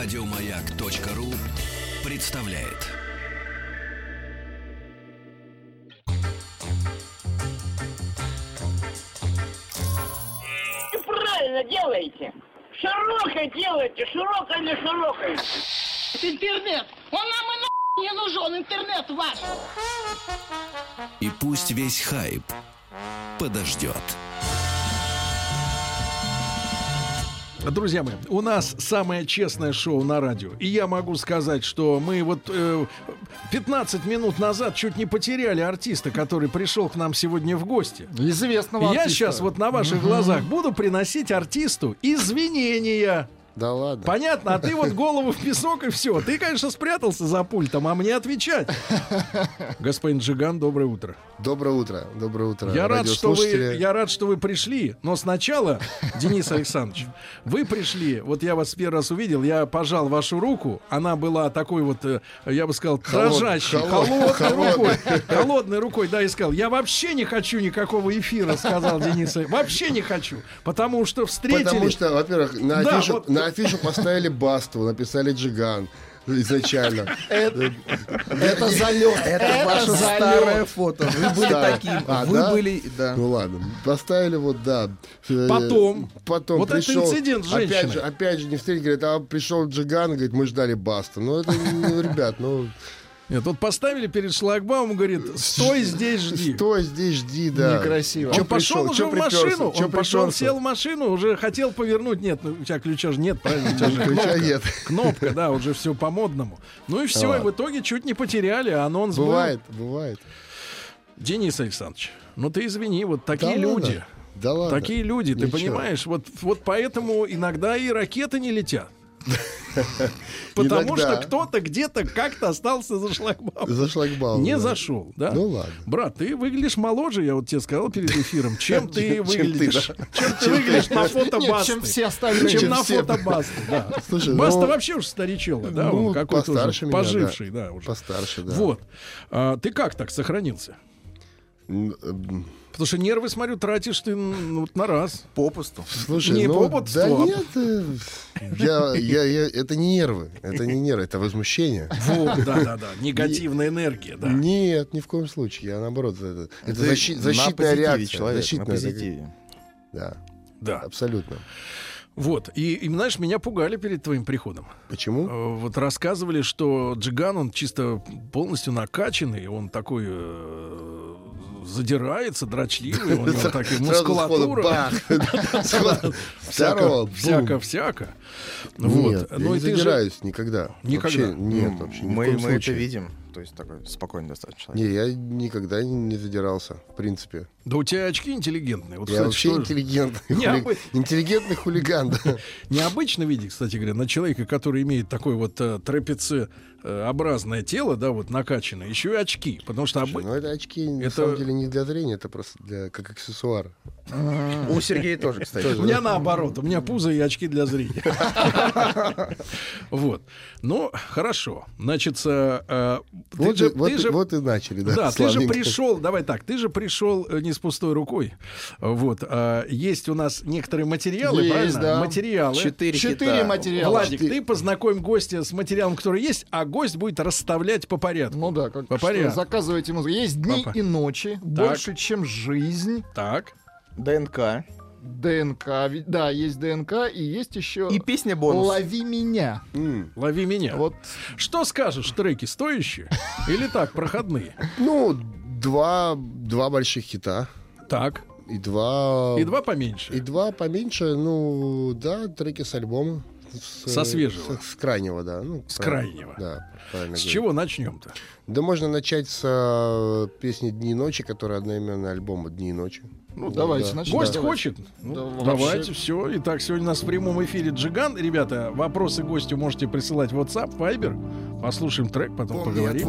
Радиомаяк.ру представляет. И правильно делаете. Широкой делайте, широкой или широкой. Интернет! Он нам и на не нужен, интернет ваш! И пусть весь хайп подождет. Друзья мои, у нас самое честное шоу на радио. И я могу сказать, что мы вот э, 15 минут назад чуть не потеряли артиста, который пришел к нам сегодня в гости. Известного И я артиста. сейчас вот на ваших глазах буду приносить артисту извинения. Да ладно. Понятно, а ты вот голову в песок и все. Ты, конечно, спрятался за пультом, а мне отвечать. Господин Джиган, доброе утро. Доброе утро. Доброе утро. Я рад, что вы, я рад, что вы пришли. Но сначала, Денис Александрович, вы пришли. Вот я вас первый раз увидел, я пожал вашу руку. Она была такой вот, э, я бы сказал, дрожащей, холод- холодной холодной. рукой. Холодной рукой, да, и сказал, я вообще не хочу никакого эфира, сказал Денис. Вообще не хочу. Потому что встретили... Потому что, во-первых, на Да, афишу, вот- на афишу поставили басту, написали джиган изначально. Это залет. Это Ваше залет. старое фото. Вы были Старое. таким. А, Вы да? были, да. Ну ладно, поставили вот, да. Э, Потом. Потом Вот это инцидент с опять женщиной. же, опять же не встретили, говорит, а пришел Джиган, говорит, мы ждали баста. Ну это, ну, ребят, ну, Нет, вот поставили перед шлагбаумом, говорит, стой здесь, жди. стой здесь, жди, да. Некрасиво. Он пошел уже в машину, он пошел, сел в машину, уже хотел повернуть. Нет, ну, у тебя ключа же нет, правильно? У тебя же Ключа кнопка. нет. Кнопка, да, уже все по-модному. Ну и все, и в итоге чуть не потеряли, а анонс был. Бывает, бывает. Денис Александрович, ну ты извини, вот такие Да ладно. люди. Да ладно. Такие люди, ты Ничего. понимаешь? Вот, вот поэтому иногда и ракеты не летят. Потому Иногда. что кто-то где-то как-то остался за шлагбаумом. За шлагбаум. Не да. зашел, да? Ну ладно. Брат, ты выглядишь моложе, я вот тебе сказал перед эфиром, чем ты выглядишь. Чем ты выглядишь на фото Басты. чем все остальные. Чем Чем на фото Басты, Баста ну, вообще уж старичок, да? ну, Он какой-то постарше уже меня, поживший, да, уже. Постарше, да. Вот. А, ты как так сохранился? Потому что нервы, смотрю, тратишь ты ну, вот на раз. Попусту. Слушай, Не ну, попусту, да а- нет, э, я, я, я, это не нервы, это не нервы, это возмущение. Вот, да-да-да, негативная энергия, да. Нет, ни в коем случае, я наоборот, это, это защи- на защитная реакция. человек, защитная на позитиве. Да, Да. абсолютно. Вот. И, и, знаешь, меня пугали перед твоим приходом. Почему? Э, Вот рассказывали, что Джиган, он чисто полностью накачанный, он такой э, задирается, дрочливый, у него такая мускулатура. Всяко-всяко. Нет, Вот. я Ну не задираюсь никогда. Никогда? Нет, вообще, мы, это видим. То есть такой спокойный достаточно человек. Не, я никогда не, не задирался, в принципе. Да у тебя очки интеллигентные. Вот, Я кстати, вообще что- интеллигентный, Не, хули- интеллигентный хулиган. да. Необычно видеть, кстати говоря, на человека, который имеет такое вот э, трапециобразное тело, да, вот накачанное, еще и очки. Потому что обы- Но это очки, на Это- самом деле, не для зрения, это просто для, как аксессуар. У Сергея тоже, кстати. У меня наоборот, у меня пузо и очки для зрения. Вот. Ну, хорошо. Значит, э, э, ты Вот, же- вот, ты и- же вот и начали, да. Да, ты же пришел, давай так, ты же пришел э, не с пустой рукой. Вот, есть у нас некоторые материалы, правильно? Материалы. Четыре материала. Владик, ты познакомь гостя с материалом, который есть, а гость будет расставлять по порядку. Ну да, как По порядку. заказывайте музыку. Есть дни Папа. и ночи, больше, чем жизнь. Так. ДНК. ДНК, да, есть ДНК, и есть еще И песня бонус. «Лови меня». М. Лови меня. Вот Что скажешь, треки стоящие или так, проходные? Ну, два, два больших хита. Так. И два... И два поменьше. И два поменьше, ну, да, треки с альбома. С, Со свежего. С, с крайнего, да. Ну, С крайнего. Да, правильно С говорю. чего начнем-то? Да можно начать с э, песни «Дни и ночи», которая одноименная альбома «Дни и ночи». Ну, давайте да. начнем. Гость Давайте. хочет? Ну, Да, давайте, вообще. все. Итак, сегодня у нас в прямом эфире Джиган. Ребята, вопросы гостю можете присылать в WhatsApp, Viber. Послушаем трек, потом поговорим.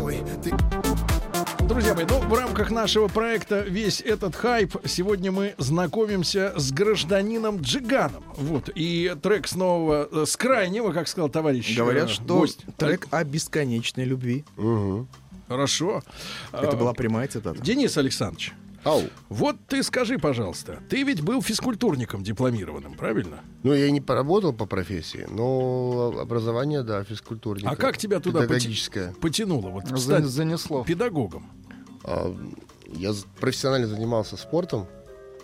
Друзья мои, ну, в рамках нашего проекта «Весь этот хайп» сегодня мы знакомимся с гражданином Джиганом. Вот. И трек с нового, э, с крайнего, как сказал товарищ Говорят, э, что гость. трек о бесконечной любви. Мгм. Хорошо. Это А, была прямая цитата. Денис Александрович, Ау. Вот ты скажи, пожалуйста, ты ведь был физкультурником дипломированным, правильно? Ну, я не поработал по профессии, но образование, да, физкультурник. А как тебя туда поти- потянуло? Вот, кстати, занесло. педагогом. А, Я профессионально занимался спортом,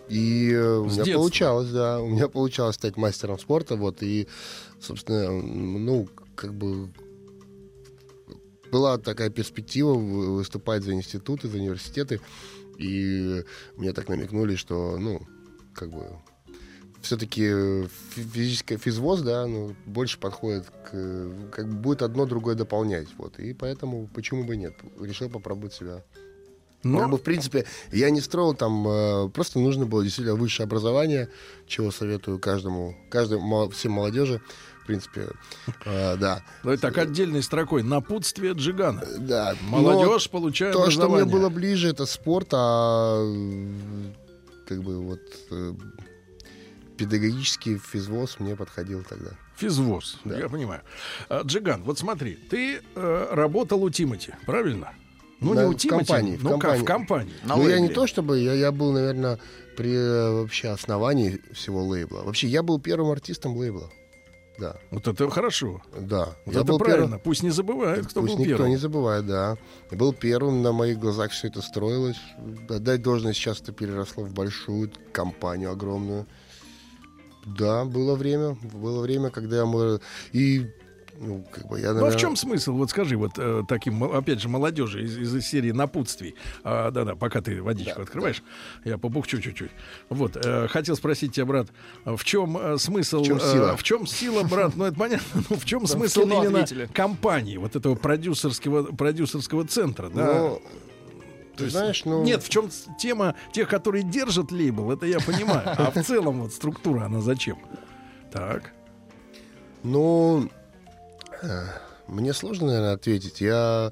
и э, у меня детства? получалось, да, у меня получалось стать мастером спорта, вот, и, собственно, ну, как бы была такая перспектива вы- выступать за институты, за университеты, и мне так намекнули, что, ну, как бы все-таки физическое физвоз, да, ну, больше подходит к... Как бы будет одно другое дополнять, вот. И поэтому почему бы нет? Решил попробовать себя. Но Как бы, в принципе, я не строил там, э, просто нужно было действительно высшее образование, чего советую каждому, каждому, всем молодежи, в принципе, э, да. давай так отдельной строкой. Напутствие Джигана. Да, Молодежь, но получает То, что мне было ближе, это спорт, а э, как бы вот э, педагогический физвоз мне подходил тогда. Физвоз, Да. я понимаю. А, Джиган, вот смотри, ты э, работал у Тимати, правильно? Ну, Да, не у в Тимати, компании, в ну как, компании. в компании. На ну, я не то чтобы, я, я был, наверное, при э, вообще основании всего лейбла. Вообще, я был первым артистом лейбла. Да, Вот это хорошо. да. Вот я это был правильно. первым. Пусть не забывают, кто Пусть был никто первым. не забывает, да. Я был первым, на моих глазах все это строилось. Отдать должность сейчас это переросло в большую компанию огромную. Да, было время, было время, когда я мог... И, ну, как бы я, Ну а наверное... в чем смысл? Вот скажи, вот э, таким, опять же, молодежи из, из серии напутствий. А, да-да, пока ты водичку Да, открываешь, я побухчу чуть-чуть. Вот, э, хотел спросить тебя, брат, в чем э, смысл... В чем э, сила? в чем сила, брат? Ну, это понятно. Ну, в чем в смысл кино именно ответили. компании, вот этого продюсерского, продюсерского центра, да? Ну, То ты есть- знаешь, ну... Нет, в чем тема тех, которые держат лейбл, это я понимаю. А в целом вот структура, она зачем? Так. Ну, э, мне сложно, наверное, ответить. Я...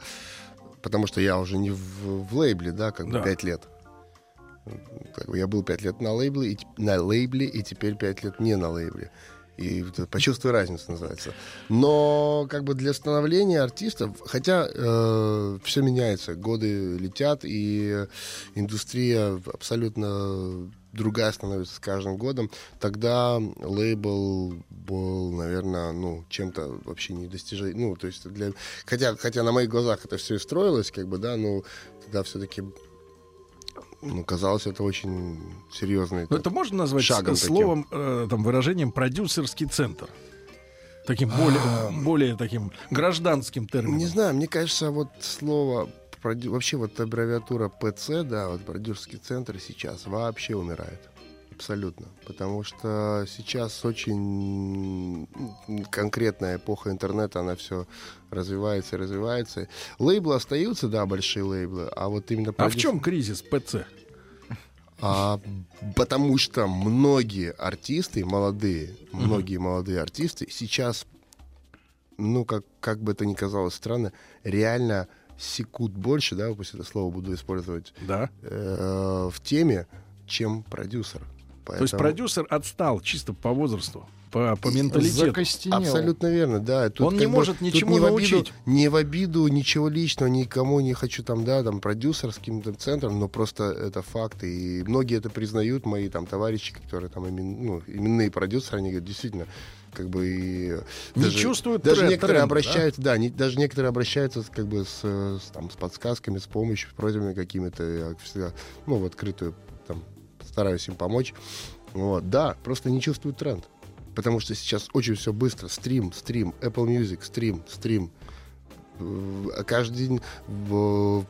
Потому что я уже не в, в лейбле, да, как бы Да. пять лет. Как бы я был пять лет на лейбле, и, на лейбле, и теперь пять лет не на лейбле. И почувствуй разницу называется. Но как бы для становления артистов, хотя все меняется, годы летят, и индустрия абсолютно другая становится с каждым годом. Тогда лейбл был, наверное, ну, чем-то вообще недостижимым. Ну, то есть для... Хотя, хотя на моих глазах это все и строилось, как бы, да, но тогда все-таки ну, казалось это очень серьезный. Ну, это можно назвать Шагом словом, э, там, выражением продюсерский центр? Таким более, более таким гражданским термином. Не знаю, мне кажется, вот слово продю- вообще вот аббревиатура ПЦ, да, вот продюсерский центр сейчас вообще умирает. Абсолютно. Потому что сейчас очень конкретная эпоха интернета, она все развивается и развивается. Лейблы остаются, да, большие лейблы, а вот именно... А в чем кризис ПЦ? А, потому что многие артисты, молодые, многие молодые артисты сейчас, ну, как, как бы это ни казалось странно, реально секут больше, да, пусть это слово буду использовать, Да. э, в теме, чем продюсер. То есть Поэтому- продюсер отстал чисто по возрасту, по, по менталитету. Закостенел. Абсолютно верно, да. Тут Он не бы- может ничему не в обиду- научить. Не в обиду, ничего личного, никому не хочу там, да, там, продюсерским там, центром, но просто это факт. И многие это признают, мои там товарищи, которые там имен- ну, именные продюсеры, они говорят, действительно, как бы и... Не чувствуют Даже трен- некоторые тренда, обращаются, да, не- даже некоторые обращаются как бы с, с, там, с подсказками, с помощью, с просьбами какими-то. Я всегда, ну, в открытую там, стараюсь им помочь. Вот, да, просто не чувствуют тренд. Потому что сейчас очень все быстро. Стрим, стрим, Apple Music, стрим, стрим. Каждый день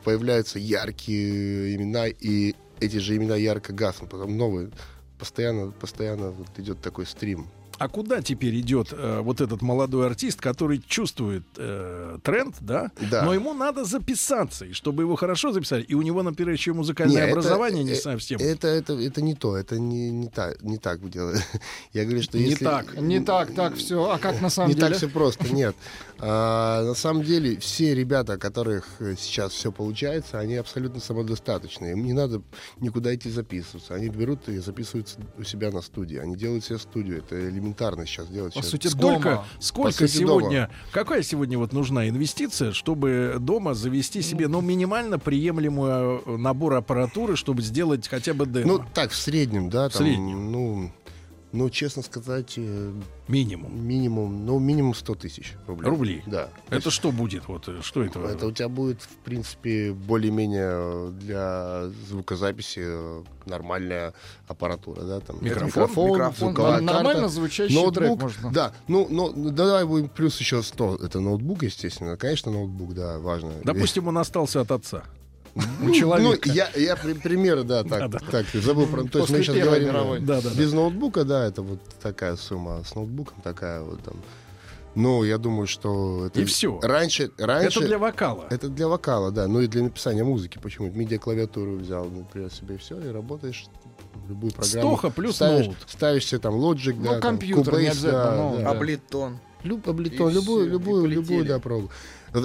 появляются яркие имена, и эти же имена ярко гаснут. Потом новые. Постоянно, постоянно вот идет такой стрим. А куда теперь идет э, вот этот молодой артист, который чувствует э, тренд, да? Да. Но ему надо записаться, и чтобы его хорошо записали, и у него, например, еще музыкальное Не, это- образование не э, совсем. Это, это, это не то, это не, не, так, не так делаю. Я говорю, что Не если... так. Не так, так, все. А как на самом не деле? так все просто, нет. А, на самом деле, все ребята, которых э, сейчас все получается, они абсолютно самодостаточные. Им не надо никуда идти записываться. Они берут и записываются у себя на студии. Они делают себе студию. Это элементарно. Элементарно сейчас делать. По Сейчас- сути, Сколько, дома. сколько сути, сегодня, какая сегодня вот нужна инвестиция, чтобы дома завести себе, ну, минимально приемлемую э, набор аппаратуры, чтобы сделать хотя бы демо? Ну, так, в среднем, да, там, среднем. ну, ну, честно сказать, э, минимум. минимум, ну, минимум 100 тысяч рублей. Рублей? Да. Это что будет? Вот э, что это? Это у тебя будет, в принципе, более-менее э, для звукозаписи нормальная аппаратура, да, там Микрофон? Микрофон, звуковая н- нормально карта, звучащий трек ноутбук, можно. да, ну, ну, ну, давай будем плюс еще 100, это ноутбук, естественно, конечно, ноутбук, да, важно. Допустим, он остался от отца. У Ну, человека. я, я при- примеры, да, так, Да-да. так, забыл про... То есть мы сейчас говорим, мировой. да, Да-да-да. без ноутбука, да, это вот такая сумма, а с ноутбуком такая вот там. Ну, я думаю, что это... И всё. Раньше, раньше... Это для вокала. Это для вокала, да, ну и для написания музыки. Почему? MIDI-клавиатуру взял, например, себе все, и работаешь в любую программу. Стоха плюс ставишь, ноут. Ставишь себе там Logic, Ну, да, там, компьютер, не Cubase, обязательно да, ноут, да. да. Аблитон. Люб, облитон, И любую, всё, и любую, любую, да, пробу. Э,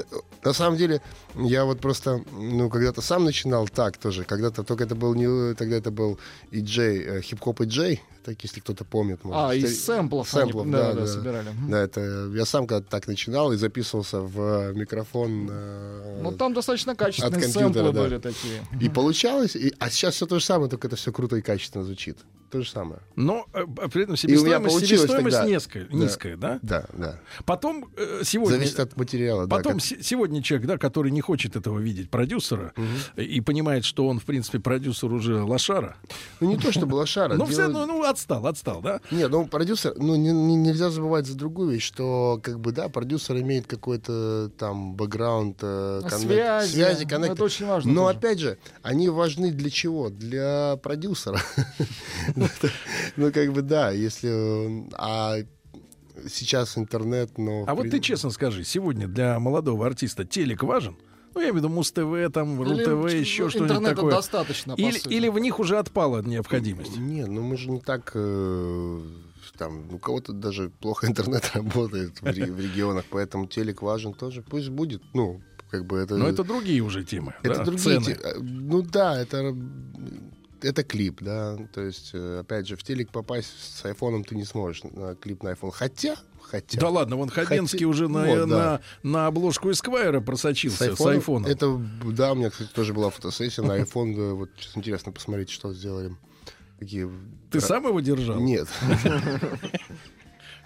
На самом деле, я вот просто, ну, когда-то сам начинал так тоже. Когда-то, только это был не, тогда это был и Джей, э, хип-хоп и Джей, так, если кто-то помнит. может. А, из сэмплов, Сэмплов, они, да, да, да. собирали. Да, это я сам когда так начинал и записывался в э, микрофон. э, Ну, там достаточно качественные сэмплы да. были такие. И получалось, и- а сейчас все то же самое, только это все круто и качественно звучит. То же самое. Но э, при этом себестоимость, себестоимость тогда. низкая, Да. низкая, да? Да, да. Потом э, сегодня... Зависит от материала. да, Потом как- се- сегодня человек, да, который не хочет этого видеть, продюсера, э, и понимает, что он, в принципе, продюсер уже лошара. Ну, не то, чтобы лошара. Ну, все, дело- ну, отстал, отстал, да? Нет, ну продюсер, ну не- не- нельзя забывать за другую вещь, что как бы да, продюсер имеет какой-то там бэкграунд, э, коннект- Связи. связи, коннекты. Это очень важно. Но опять же, они важны для чего? Для продюсера. Ну как бы да, если а сейчас интернет, но А вот ты честно скажи, сегодня для молодого артиста телек важен? Ну, я имею в виду Муз-ТВ, там, РУ-ТВ, еще что-нибудь интернета такое. достаточно, Или, или в них уже отпала необходимость? Не, ну мы же не так э, там, у кого-то даже плохо интернет работает в, ре- в регионах, поэтому телек важен тоже. Пусть будет, ну, как бы это... Но это другие уже темы. Это да, другие. цены. те- э, Ну да, это это клип, да. То есть, э, опять же, в телек попасть с айфоном ты не сможешь на клип на iPhone. Хотя, хотя. Да ладно, вон Хабенский Хотя- уже на, вот, да. на, на обложку Эсквайра просочился с айфоном- айфоном. Это, да, у меня, кстати, тоже была фотосессия на iPhone. Вот сейчас интересно посмотреть, что сделали. Какие... Ты сам его держал? Нет.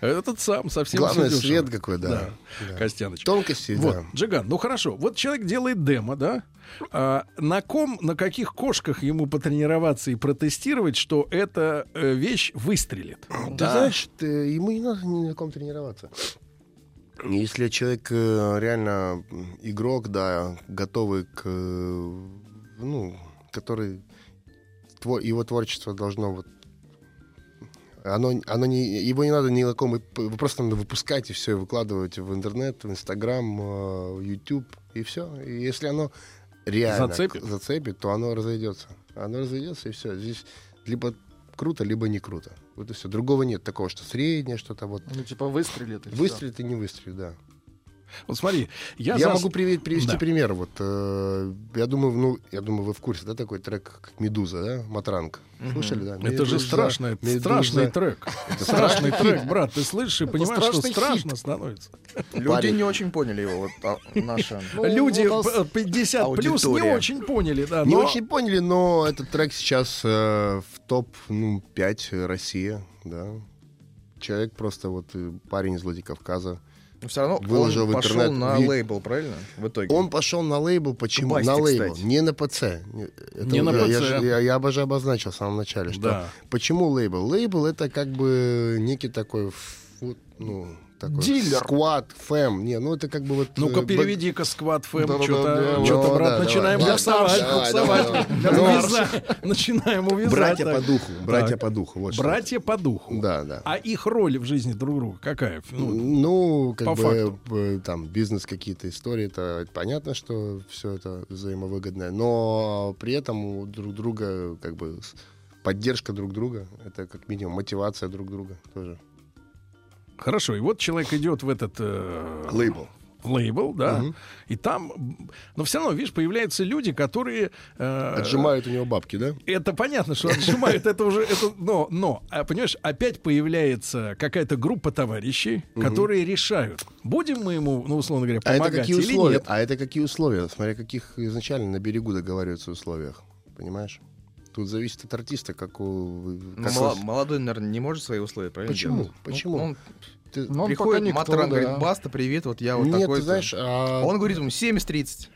Этот сам совсем Главное, дешево. свет какой, да. Да. Костяныч. Тонкости, Вот, да. Джиган, ну хорошо. Вот человек делает демо, да? А, на ком, на каких кошках ему потренироваться и протестировать, что эта э, вещь выстрелит? Ты знаешь, ты- ему не надо ни на ком тренироваться. Если человек э, реально игрок, да, готовый к, э, ну, который твор- его творчество должно вот оно, оно не, его не надо ни на ком, и вы просто надо выпускать и все, выкладывать в интернет, в Инстаграм, э, в YouTube, и все. И если оно реально Зацепит? зацепит, то оно разойдется. Оно разойдется, и все. Здесь либо круто, либо не круто. Вот и все. Другого нет такого, что среднее, что-то вот. Ну, типа выстрелит. и. Выстрелит и не выстрелит, да. Вот смотри, я, Я, зас- могу приве- привести Да. пример. Вот, э, я думаю, ну, я думаю, вы в курсе, да, такой трек, как Медуза, да, Матранг. Слушали, да? Это же «Медуза, страшный, Медуза». страшный трек. Это страшный трек, хит. брат. Ты слышишь и Это понимаешь, что страшно становится. Люди Парень. не очень поняли его, вот а, наша. Ну, Люди нас- п- 50 плюс не очень поняли, да. Не но- очень поняли, но этот трек сейчас э, в топ ну, 5 Россия, да. Человек просто вот э, парень из Владикавказа. Но все равно Выложил он в пошел интернет на ви- лейбл, правильно? В итоге. Он пошел на лейбл, почему? Басти, на лейбл, кстати. не на ПЦ. Не- это Не на я, я ПЦ. же- Я, я обожаю обозначил в самом начале, что Да. почему лейбл? Лейбл это как бы некий такой, ну, такой Дилер. сквад, фэм. Не, ну это как бы вот... Ну-ка, э, переведи-ка сквад фэм, что-то, да, что-то, ну, брат, да, начинаем давай. буксовать, Давай, буксовать. давай, давай. Увязать. Начинаем увязать. Братья так. по духу, братья Так. по духу. Вот. Братья по духу. Да, да. А их роль в жизни друг друга какая? Ну, Ну, как по бы факту. там бизнес какие-то истории, это понятно, что все это взаимовыгодное, но при этом у друг друга как бы поддержка друг друга, это как минимум мотивация друг друга тоже. Хорошо, и вот человек идет в этот... э, Лейбл. лейбл, да, Мгм. и там, но все равно, видишь, появляются люди, которые... э, Отжимают у него бабки, да? Это понятно, что отжимают, это уже, это, но, но, а, понимаешь, опять появляется какая-то группа товарищей, которые решают, будем мы ему, ну, условно говоря, А это помогать какие или условия? нет. А это какие условия? Смотря каких изначально на берегу договариваются условиях. Понимаешь? Тут зависит от артиста, как у... Ну, как мало- он- молодой, наверное, не может свои условия, правильно? Почему? делать? Ну, Почему? он ты- Ну, он приходит, пока никто, Матран да. говорит, баста, привет, вот я вот Нет, такой. ты знаешь, а- Он говорит ему 70-30.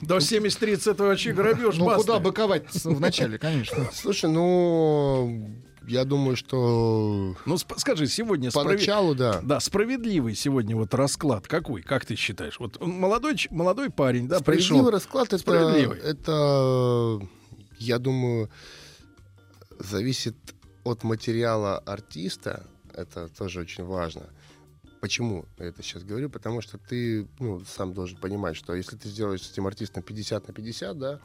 До 70-30 это вообще грабеж, Ну, баста. куда быковать вначале, конечно. Слушай, ну, я думаю, что Ну, сп- скажи, сегодня поначалу, да. Да, справедливый сегодня вот расклад какой, как ты считаешь? Вот молодой, молодой парень, да, Справедливый пришел. расклад это, Справедливый. это, я думаю, зависит от материала артиста. Это тоже очень важно. Почему я это сейчас говорю? Потому что ты ну, сам должен понимать, что если ты сделаешь с этим артистом 50 на 50, да,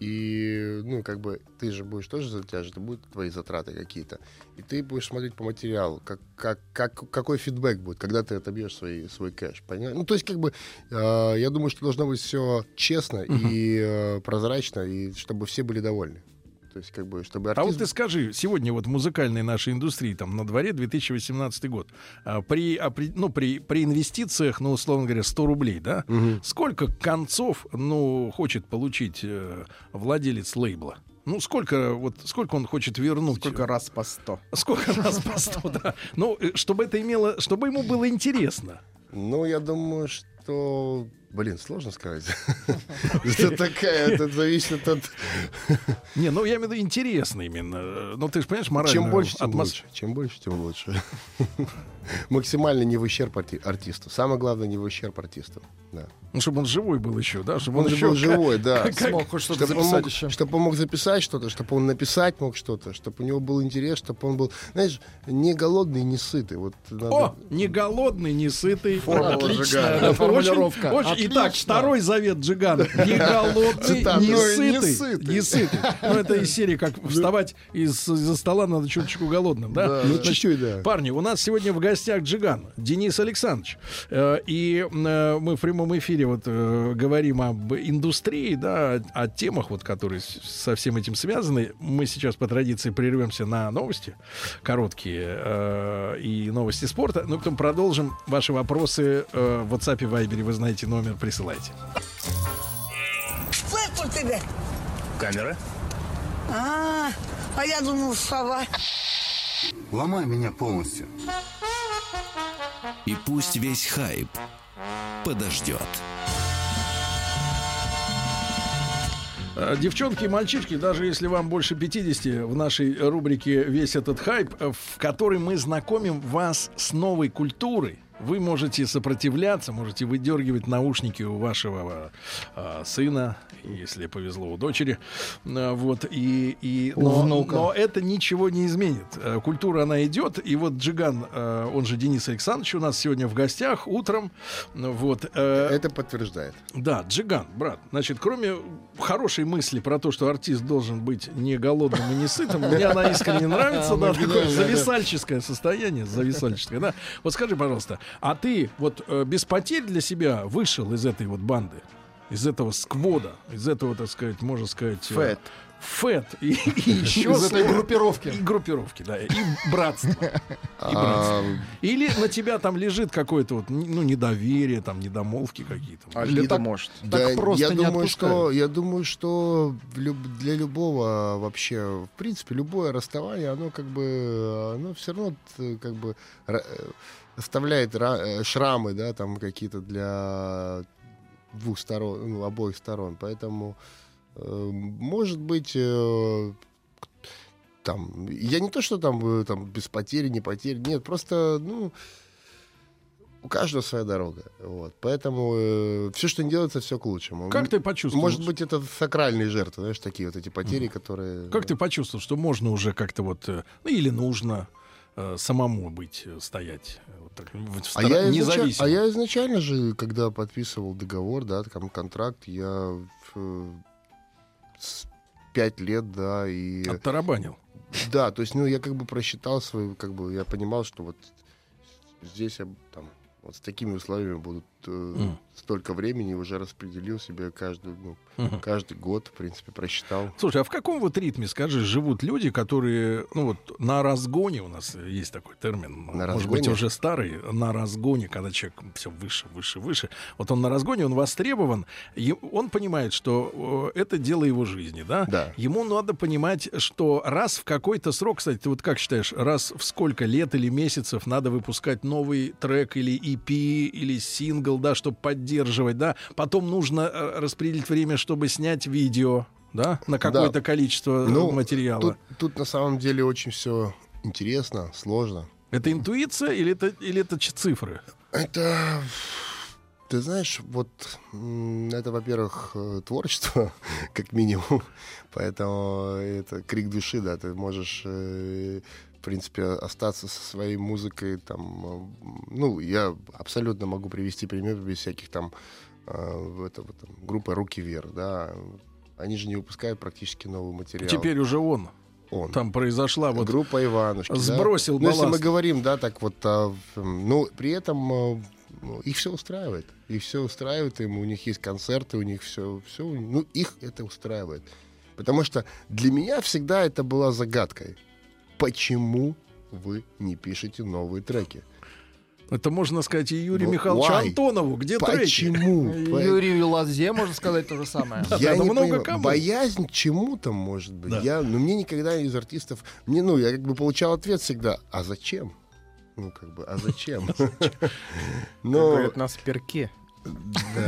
и, ну, как бы, ты же будешь тоже за тебя же, это будут твои затраты какие-то. И ты будешь смотреть по материалу, как, как, как, какой фидбэк будет, когда ты отобьешь свой, свой кэш. Понимаешь? Ну, то есть, как бы, э, я думаю, что должно быть все честно и э, прозрачно, и чтобы все были довольны. То есть, как бы, чтобы А артист... вот ты скажи, сегодня вот в музыкальной нашей индустрии, там, на дворе 2018 год, а, при, ну, при, при инвестициях, ну, условно говоря, 100 рублей, да, Мгм. сколько концов, ну, хочет получить э, владелец лейбла? Ну, сколько, вот, сколько он хочет вернуть? Сколько раз по 100. Сколько раз по 100, да. Ну, э, чтобы это имело, чтобы ему было интересно. Ну, я думаю, что... Блин, сложно сказать. Это такая, это зависит от... Не, ну я имею в виду интересно именно. Ну ты же понимаешь, морально. Чем больше, тем лучше. Чем больше, тем лучше. Максимально не в ущерб арти- артисту. Самое главное, не в ущерб артисту. Да. Ну, чтобы он живой был еще, да? Чтобы Он он, же еще был живой, да. как- Смог хоть что-то Чтобы он, записать мог, еще. чтобы он мог записать что-то, чтобы он написать мог что-то, чтобы у него был интерес, чтобы он был, знаешь, не голодный, не сытый. Вот надо- О, не голодный, не сытый. Формула Отличная да, формулировка. очень- Итак, второй завет Джигана. Не голодный, не Ну, сытый. Не сытый. Ну, это из серии, как вставать из- из-за стола надо чуточку голодным, да? Ну, Значит, чуть-чуть, да. Парни, у нас сегодня в гостях Джиган, Денис Александрович. Э, И э, мы в прямом эфире вот э, говорим об индустрии, да, о, темах, вот, которые со всем этим связаны. Мы сейчас по традиции прервемся на новости, короткие, и новости спорта. Ну, потом продолжим. Ваши вопросы в WhatsApp и Viber, вы знаете номер, присылайте. Слышь, тебе. Камера. А, а я думал, сова. Ломай меня полностью. И пусть весь хайп подождет. Э, Девчонки и мальчишки, даже если вам больше 50, в нашей рубрике «Весь этот хайп», э, в которой мы знакомим вас с новой культурой, вы можете сопротивляться, можете выдергивать наушники у вашего э, сына, если повезло у дочери, Э, вот и и но, внука. но это ничего не изменит. Э, Культура она идет, и вот Джиган, э, он же Денис Александрович, у нас сегодня в гостях утром, вот. э, Это подтверждает. да, Джиган, брат. Значит, кроме хорошей мысли про то, что артист должен быть не голодным и не сытым, мне она искренне нравится, да, такое зависальческое состояние, зависальческое, да. Вот скажи, пожалуйста, а ты вот э, без потерь для себя вышел из этой вот банды? Из этого сквода, из этого, так сказать, можно сказать... э, Фэт. Фэт. И, и еще... Из этой группировки. И группировки, да. И братство. А, Или на тебя там лежит какое-то вот, ну, недоверие, там, недомолвки какие-то. А Или так- может. Да, просто я не думаю, отпускают. что я думаю, что для любого вообще, в принципе, любое расставание, оно как бы, оно все равно как бы э, оставляет э, шрамы, да, там какие-то для двух сторон, ну, обоих сторон. Поэтому, э, может быть, э, там, я не то, что там, э, там без потери, не потери, нет, просто, ну, у каждого своя дорога. Вот. Поэтому все, что не делается, все к лучшему. Как ты почувствовал? Может быть, это сакральные жертвы, знаешь, такие вот эти потери, которые... Как ты почувствовал, что можно уже как-то вот, э, ну или нужно э, самому быть, э, стоять э, так, в А я, изначально, независимо? а я изначально же, когда подписывал договор, да, там, контракт, я пять лет, да, и... Оттарабанил. Да, то есть, ну, я как бы просчитал свою, как бы, я понимал, что вот здесь я там вот с такими условиями буду э, столько времени уже распределил себе каждый, ну, каждый год, в принципе, просчитал. Слушай, а в каком вот ритме, скажи, живут люди, которые, ну вот на разгоне у нас есть такой термин, На может быть разгоне? уже старый, на разгоне, когда человек все выше, выше, выше. Вот он на разгоне, он востребован, е- он понимает, что это дело его жизни, да? Да. Ему надо понимать, что раз в какой-то срок, кстати, ты вот как считаешь, раз в сколько лет или месяцев надо выпускать новый трек или EP или сингл, да, чтобы поддерживать, да? Потом нужно э, распределить время, чтобы снять видео, да, на какое-то количество э, Ну, материала. Тут, тут на самом деле очень все интересно, сложно. Это интуиция или это, или это цифры? Это, ты знаешь, вот это, во-первых, э, творчество, как минимум, поэтому это крик души, да, ты можешь, в принципе, остаться со своей музыкой, там, э, ну, я абсолютно могу привести пример без всяких там, э, это, вот, там, группа «Руки вверх», да, они же не выпускают практически новый материал. Теперь уже он. Он. Там произошла вот... Группа Иванушки. да. сбросил Ну, если мы балласт. говорим, да, так вот, а, ну, при этом ну, их все устраивает. Их все устраивает, им, у них есть концерты, у них все, все, ну, их это устраивает. Потому что для меня всегда это была загадкой. Почему вы не пишете новые треки? Это можно сказать и Юрию Ну, Михайловичу why? Антонову. Где треки? Почему? По- Юрию Лазе можно сказать то же самое. Я не много понимаю. кому. Боязнь чему-то, может быть. Да. Я, ну, мне никогда из артистов... Мне, ну, я как бы получал ответ всегда. А зачем? Ну, как бы, а зачем? Как Но, говорят, на сперке.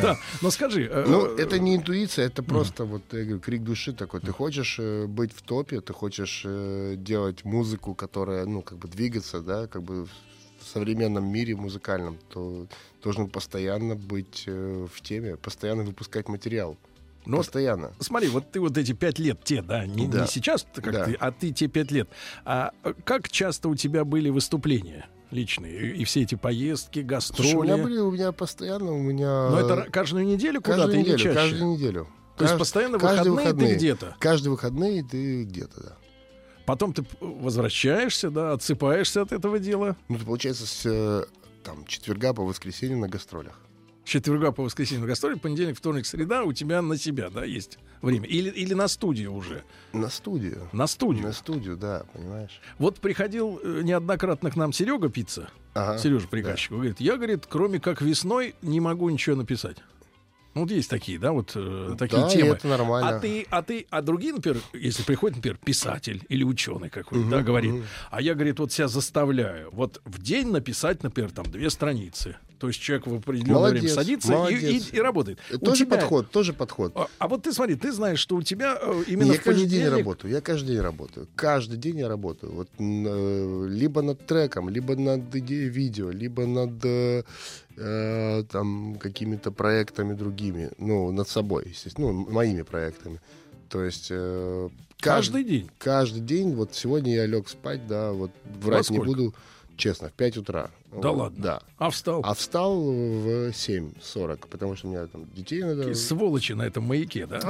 Да, но скажи... э, ну, э, это не интуиция, это просто, вот, я говорю, крик души такой. Ты хочешь э, быть в топе, ты хочешь делать музыку, которая, ну, как бы двигаться, да, как бы в современном мире музыкальном, то должен постоянно быть в теме, постоянно выпускать материал. Ну, вот постоянно. Смотри, вот ты вот эти пять лет, те, да, не, Да. не сейчас, как Да. ты, а ты те пять лет. А как часто у тебя были выступления личные? И, все эти поездки, гастроли? Слушай, у меня были, у меня постоянно, у меня... Но это каждую неделю куда-то каждую или неделю, чаще? каждую неделю. То есть Кажд- постоянно каждые выходные ты где-то? Каждые выходные ты где-то, да. Потом ты возвращаешься, да, отсыпаешься от этого дела. Ну, это получается с э, там, четверга по воскресенье на гастролях. Четверга по воскресенье на гастроли, понедельник, вторник, среда у тебя на себя, да, есть время. Или, или на студию уже. На студию. На студию. На студию, да, понимаешь. Вот приходил э, неоднократно к нам Серега Пицца, Ага. Сережа приказчик, говорит, я, говорит, кроме как весной не могу ничего написать. Ну, вот есть такие, да, вот э, такие Да, темы. это нормально. А ты, а ты, а другие, например, если приходит, например, писатель или ученый какой-то, да, говорит, а я, говорит, вот себя заставляю, вот в день написать, например, там две страницы. То есть человек в определенное Молодец, время садится и, молодец. и- и работает. Тоже тебя- подход, тоже подход. А, а вот ты смотри, ты знаешь, что у тебя э, именно я в каждый день работаю. Я каждый день работаю. Каждый день я работаю. Вот э, либо над треком, либо над видео, либо над э, э, там какими-то проектами другими. Ну, над собой, естественно. Ну, моими проектами. То есть э, Каждый день? Каждый день. Вот сегодня я лег спать, да, вот врать не сколько? буду, честно, в 5 утра. Да Вот, ладно? Да. А встал? А встал в 7.40, потому что у меня там детей надо... Такие сволочи на этом маяке, да?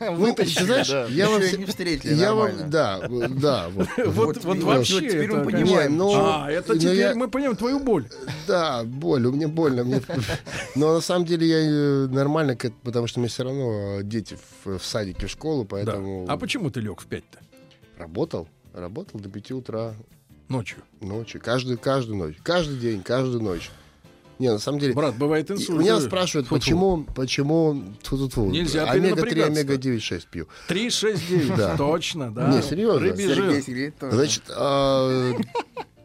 Ну, ты знаешь, да. я вам... Не встретили я вам, да, да, вот. Вообще. теперь мы понимаем, А, это теперь мы понимаем твою боль. Да, боль, у меня больно. Но на самом деле я э, нормально, потому что у меня все равно э, дети в, в садике, в школу, Да. поэтому А почему ты лег в 5-то работал. Работал до 5 утра ночью? ночи. Каждую, каждую ночь. Каждый день, каждую ночь. Не, на самом деле... Брат, бывает инсульт. Меня Э, спрашивают, тьфу-тьфу. почему, почему тьфу-тьфу-тьфу, Нельзя омега-3, перенапрягаться. омега-9, 6 пью. 3, 6, 9. Да. Точно, да. Не, серьезно. Рыбий Сергей жир. Значит, а,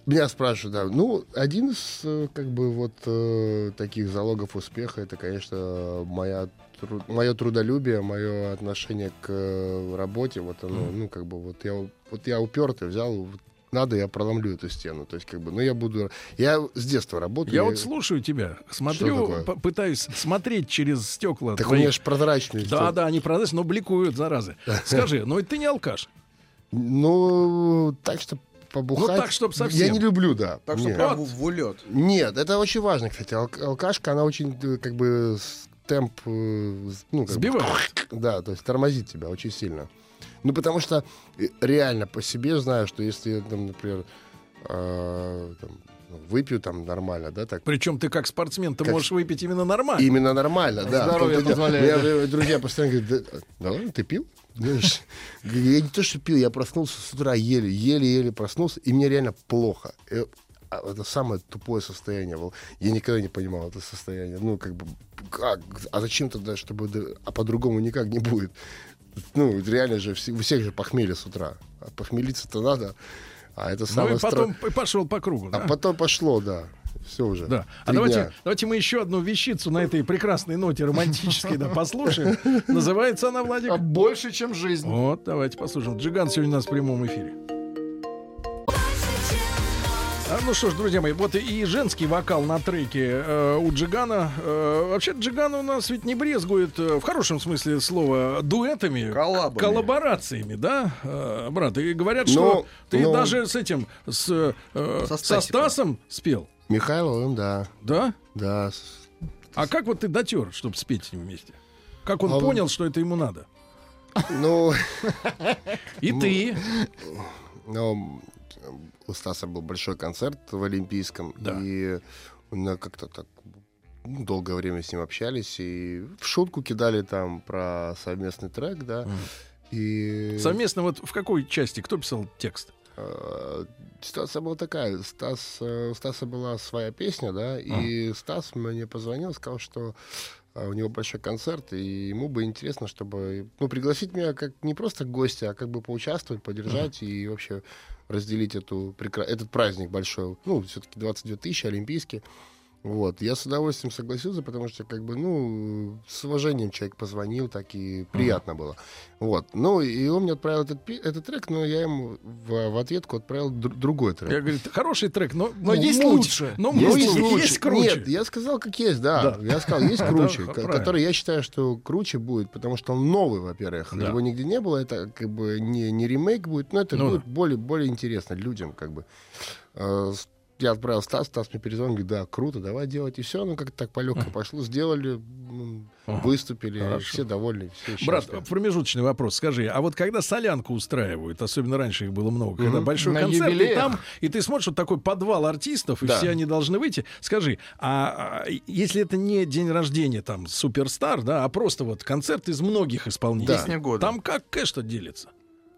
меня спрашивают, да, ну, один из, э, как бы, вот э, таких залогов успеха, это, конечно, моя тру- мое трудолюбие, мое отношение к э, работе, вот оно, ну, как бы, вот я, вот я упертый, взял, вот надо, я проломлю эту стену, то есть, как бы, ну, я буду, я с детства работаю. Я вот слушаю тебя, смотрю, пытаюсь смотреть через стекла. Так у твоих- меня же прозрачный. Да, да, они прозрачные, но бликуют, заразы. Скажи, ну ты не алкаш. Ну, так что побухать... Ну, так, чтоб совсем. Я не люблю, да. Так что прям в в улет. Нет, это очень важно, кстати. Ал- алкашка, она очень, э, как бы, темп... э, Ну, как бы, Сбивает. да, то есть тормозит тебя очень сильно. Ну, потому что э, реально по себе знаю, что если, там, например, э, там, выпью там нормально, да, так. Причем ты как спортсмен, ты Как- можешь выпить именно нормально. Именно нормально, да. Здоровье позволяет, Меня, друзья постоянно говорят, да, да ладно, ты пил? Знаешь, Я не то, что пил, я проснулся с утра еле, еле-еле проснулся, и мне реально плохо. Э, а Это самое тупое состояние было. Я никогда не понимал это состояние. Ну, как бы, как? А зачем тогда, чтобы... А по-другому никак не будет. Ну, реально же, у всех же похмелье с утра. А похмелиться-то надо. А это Ну самое и потом стра- пошел по кругу. А да? потом пошло, да. Все уже. Да. А давайте, дня. давайте мы еще одну вещицу на этой прекрасной ноте романтической да, послушаем. Называется она, Владик? А больше, чем жизнь. Вот, давайте послушаем. Джиган сегодня у нас в прямом эфире. А, ну что ж, друзья мои, вот и женский вокал на треке э, у Джигана. Э, вообще Джиган у нас ведь не брезгует, э, в хорошем смысле слова, дуэтами, Коллабами. коллаборациями, да, э, брат? И говорят, что Ну, ты ну. даже с этим, с, э, Со со. Стасом спел, Михайловым, да. да? Да. А как вот ты дотер, чтобы спеть с ним вместе? Как он А понял, что это ему надо? Ну, И Ну, ты. но у Стаса был большой концерт в Олимпийском, Да. и мы как-то так ну, долгое время с ним общались, и в шутку кидали там про совместный трек, да. И Совместно вот в какой части? Кто писал текст? э, ситуация была такая. Стас, э, у Стаса была своя песня, да, и Стас мне позвонил, сказал, что э, у него большой концерт, и ему бы интересно, чтобы ну, пригласить меня как не просто гостя, а как бы поучаствовать, поддержать и вообще разделить эту, этот праздник большой. Ну, все-таки 22 тысячи, олимпийский. Вот. Я с удовольствием согласился, потому что, как бы, ну, с уважением человек позвонил, так и приятно было. Вот. Ну, и он мне отправил этот, этот трек, но я ему в, в ответку отправил дру- другой трек. Я говорю, хороший трек, но, Но есть лучше. Но Ну, есть, есть есть, лучше. круче. Нет, я сказал, как есть, да. Да. Я сказал, есть круче, который я считаю, что круче будет, потому что он новый, во-первых. Да. Его нигде не было, это как бы не, не ремейк будет, но это Ну будет более, более интересно людям, как бы. Я отправил Стас, Стас мне перезвонил, говорит, да, круто, давай делать. И все, ну как-то так по легкой пошло, сделали, выступили, Хорошо. все довольны, все Брат, промежуточный вопрос. Скажи, а вот когда солянку устраивают, особенно раньше их было много, когда большой На концерт, и там, и ты смотришь вот такой подвал артистов, и Да. все они должны выйти. Скажи, а, а если это не день рождения там суперстар, да, а просто вот концерт из многих исполнителей, года. там как кэш-то делится?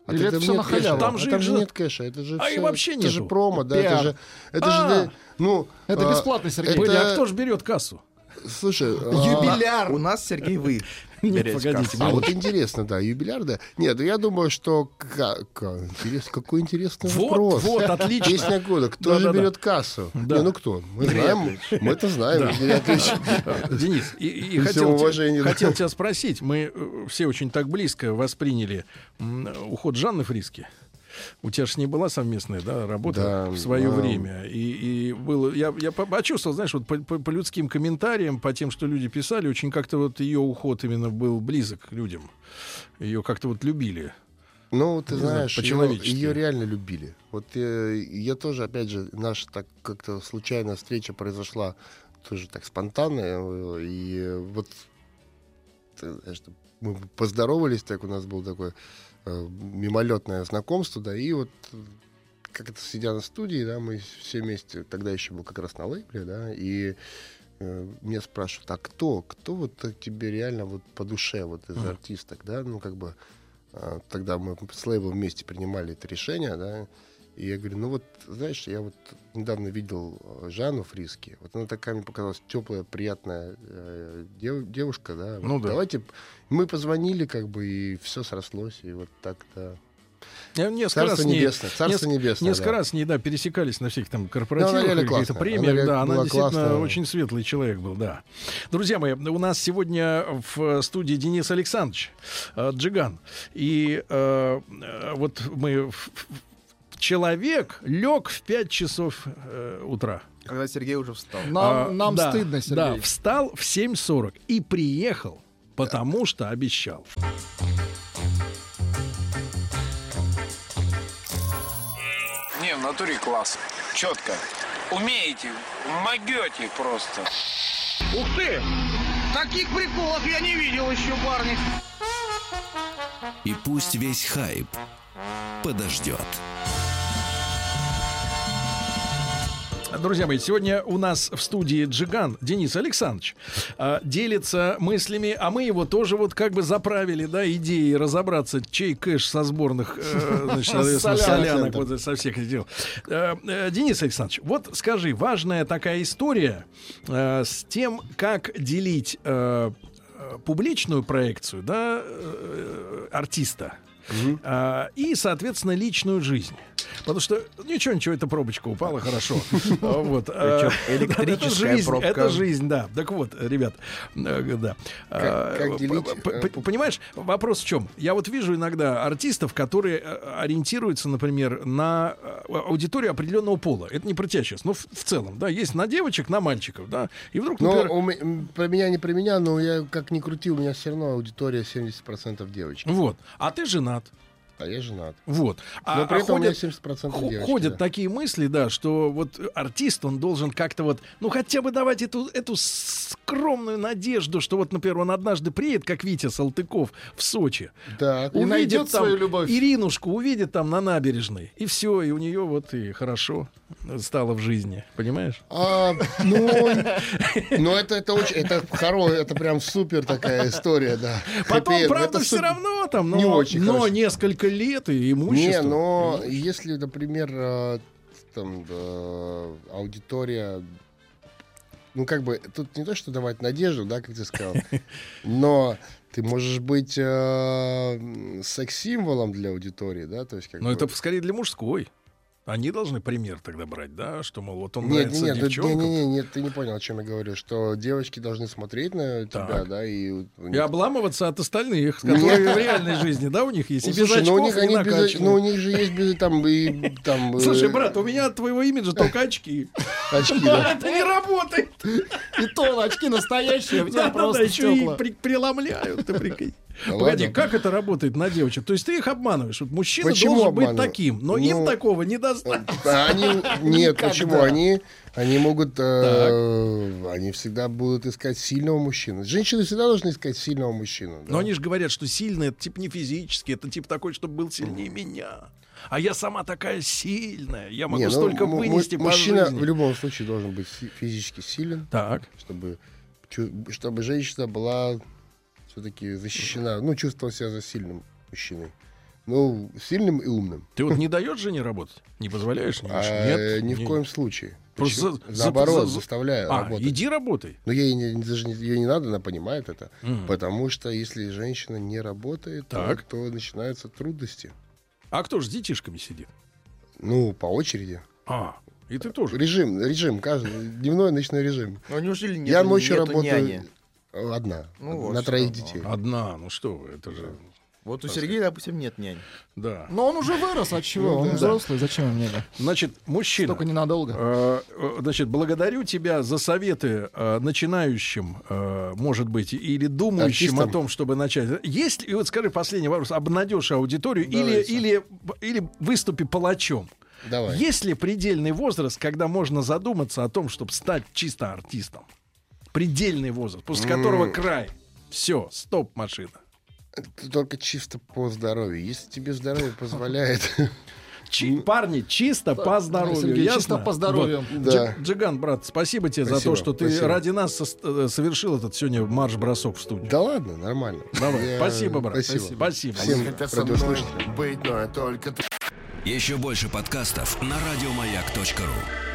А Или это нет на халяву? кэша, Там а же там их же нет кэша, это же А и всё- вообще это же промо, да, это же, это А. же, да, ну, Это а, бесплатно, Сергей. это- Были, а кто же берет кассу? Слушай, а, Юбиляр. У нас, Сергей, вы Нет, погодите. А вот интересно, да, юбиляр, да. Нет, ну я думаю, что какой интересный Вот, вопрос. вот, отлично. Песня года. Кто Да, же да, да. берет кассу? Да. Не, ну кто? Мы знаем, мы это знаем. Яковлевич. Денис, и, хотел, да. тебя спросить. Мы э, все очень так близко восприняли уход Жанны Фриски. У тебя же не была совместная да, работа Да, в свое да. время. И, и было, я, я по- почувствовал, знаешь, вот по, по- по людским комментариям, по тем, что люди писали, очень как-то вот ее уход именно был близок к людям. Ее как-то вот любили. Ну, ты Не знаю, знаешь, ее, по-человечески. ее реально любили. Вот э, я тоже, опять же, наша так как-то случайная встреча произошла тоже так спонтанная. э, И вот знаешь, мы поздоровались, так у нас было такое э, мимолетное знакомство, да, и вот э, как это сидя на студии, да, мы все вместе, тогда еще был как раз на лейбле, да, и э, меня спрашивают, а кто, кто вот тебе реально вот по душе вот из артисток, да, ну как бы а, тогда мы с лейблом вместе принимали это решение, да, и я говорю, ну вот, знаешь, я вот недавно видел э, Жанну Фриски, вот она такая мне показалась теплая, приятная э, дев- девушка, да, вот Ну да. давайте, мы позвонили, как бы, и все срослось, и вот так-то. Несколько раз Царство ней- небесное, царство неск- небесное, Несколько да. раз с ней, да, пересекались на всяких там Ну, корпоративах, реально каких-то премиях, Она да, она действительно классная. очень светлый человек был, да. Друзья мои, у нас сегодня в студии Денис Александрович э, Джиган. И э, э, вот мы... в- Человек лег в 5 часов э, утра. Когда Сергей уже встал. Нам, А, нам да, стыдно, Да, Сергей. встал в 7.40 и приехал, потому что обещал. Не, в натуре класс. Четко. Умеете, могете просто. Ух ты! Таких приколов я не видел еще, парни. И пусть весь хайп подождет. Друзья мои, сегодня у нас в студии Джиган Денис Александрович э, делится мыслями, а мы его тоже вот как бы заправили, да, идеей разобраться, чей кэш со сборных, э, значит, соответственно, солянок, вот со всех дел. Э, э, Денис Александрович, вот скажи, важная такая история э, с тем, как делить э, э, публичную проекцию, да, э, артиста. А, и, соответственно, личную жизнь. Потому что ничего, ничего, эта пробочка упала, хорошо. А, Вот. а, электрическая это жизнь, пробка. Это жизнь, да. Так вот, ребят, э, да. А, как делить, п- п- э, Понимаешь, вопрос в чем? Я вот вижу иногда артистов, которые э, ориентируются, например, на аудиторию определенного пола. Это не про тебя сейчас, но в, целом, да, есть на девочек, на мальчиков, да. И вдруг, Но например, м, про меня не про меня, но я как ни крути, у меня все равно аудитория 70% девочек. вот. А ты женат. А я женат. Вот. А, Но при а этом у меня ходят- 70% Хо- девочки. Ходят да. такие мысли, да, что вот артист, он должен как-то вот, ну, хотя бы давать эту, эту скромную надежду, что вот, например, он однажды приедет, как Витя Салтыков, в Сочи. Так. И найдет там свою любовь. Иринушку, увидит там на набережной. И все, и у нее вот и хорошо стало в жизни. Понимаешь? А, ну, ну это, это очень, это хорошая, это прям супер такая история, да. Потом, правда, все равно там, но, Не очень но хорошо. несколько лет и Не, имущество. но если, например, э, там э, аудитория, ну как бы тут не то, что давать надежду, да, как ты сказал, но ты можешь быть э, секс-символом для аудитории, да, то есть как Но бы- это скорее для мужской. Они должны пример тогда брать, да, что, мол, вот он Нет, нравится нет, нет, девчонкам. нет, нет, нет, ты не понял, о чем я говорю, что девочки должны смотреть на тебя, Так. да, и у И них- обламываться от остальных, которые в реальной жизни, да, у них есть. И Ну, без слушай, ну у очков, них и они без, накачанные. ну у них же есть без там и там. э, Слушай, брат, у меня от твоего имиджа только очки. очки, да. Это не работает. И то очки настоящие, у тебя просто еще и преломляют, ты прикинь. Да Погоди, ладно. как это работает на девочек? То есть ты их обманываешь. Вот мужчина Почему должен быть обманываю? таким, но им Ну, такого не достать. А Они нет, Никогда. почему они они могут, э, они всегда будут искать сильного мужчину. Женщины всегда должны искать сильного мужчину. да. Но они же говорят, что сильный это типа не физически, это типа такой, чтобы был сильнее меня. А я сама такая сильная, я могу Не, ну, столько вынести по Мужчина жизни. в любом случае должен быть фи- физически силен, Так. чтобы чтобы женщина была все-таки защищена, ну чувствовала себя за сильным мужчиной. Ну, сильным и умным. Ты вот не даешь жене работать? Не позволяешь? Не, А, Нет? ни в Не- коем случае. Просто Почему? за- Наоборот, за- заставляю А, работать. иди работай. Но ей не, даже не, ей не надо, она понимает это. Мгм. Потому что если женщина не работает, то, Так. то начинаются трудности. А кто же с детишками сидит? Ну, по очереди. А, и ты тоже. Режим, режим, каждый, дневной ночной режим. Ну неужели нет, Я ночью нету работаю няни? Одна, Ну вот, на троих детей. Одна, ну что вы, это же... Вот у Сергея, допустим, нет няни. Да. Но он уже вырос, от чего? Ну, он да. взрослый, зачем ему няня? Значит, мужчина. Только ненадолго. Э, э, Значит, благодарю тебя за советы э, начинающим, э, может быть, или думающим Артистам. о том, чтобы начать. Есть, и вот скажи последний вопрос, обнадежь аудиторию или, или, или выступи палачом. Давай. Есть ли предельный возраст, когда можно задуматься о том, чтобы стать чисто артистом? Предельный возраст, после которого край. Все, стоп, машина. Это только чисто по здоровью. Если тебе здоровье позволяет, Чи- парни, чисто по здоровью. Сергей, ясно? чисто по здоровью. Вот. Да. Дж- Джиган, брат, спасибо тебе за Спасибо, то, что ты спасибо. ради нас со- э, совершил этот сегодня марш-бросок в студию. да ладно, нормально. Давай, Я- спасибо, брат. Спасибо. Спасибо. Всем быть, но только Еще больше подкастов на радиомаяк.ру.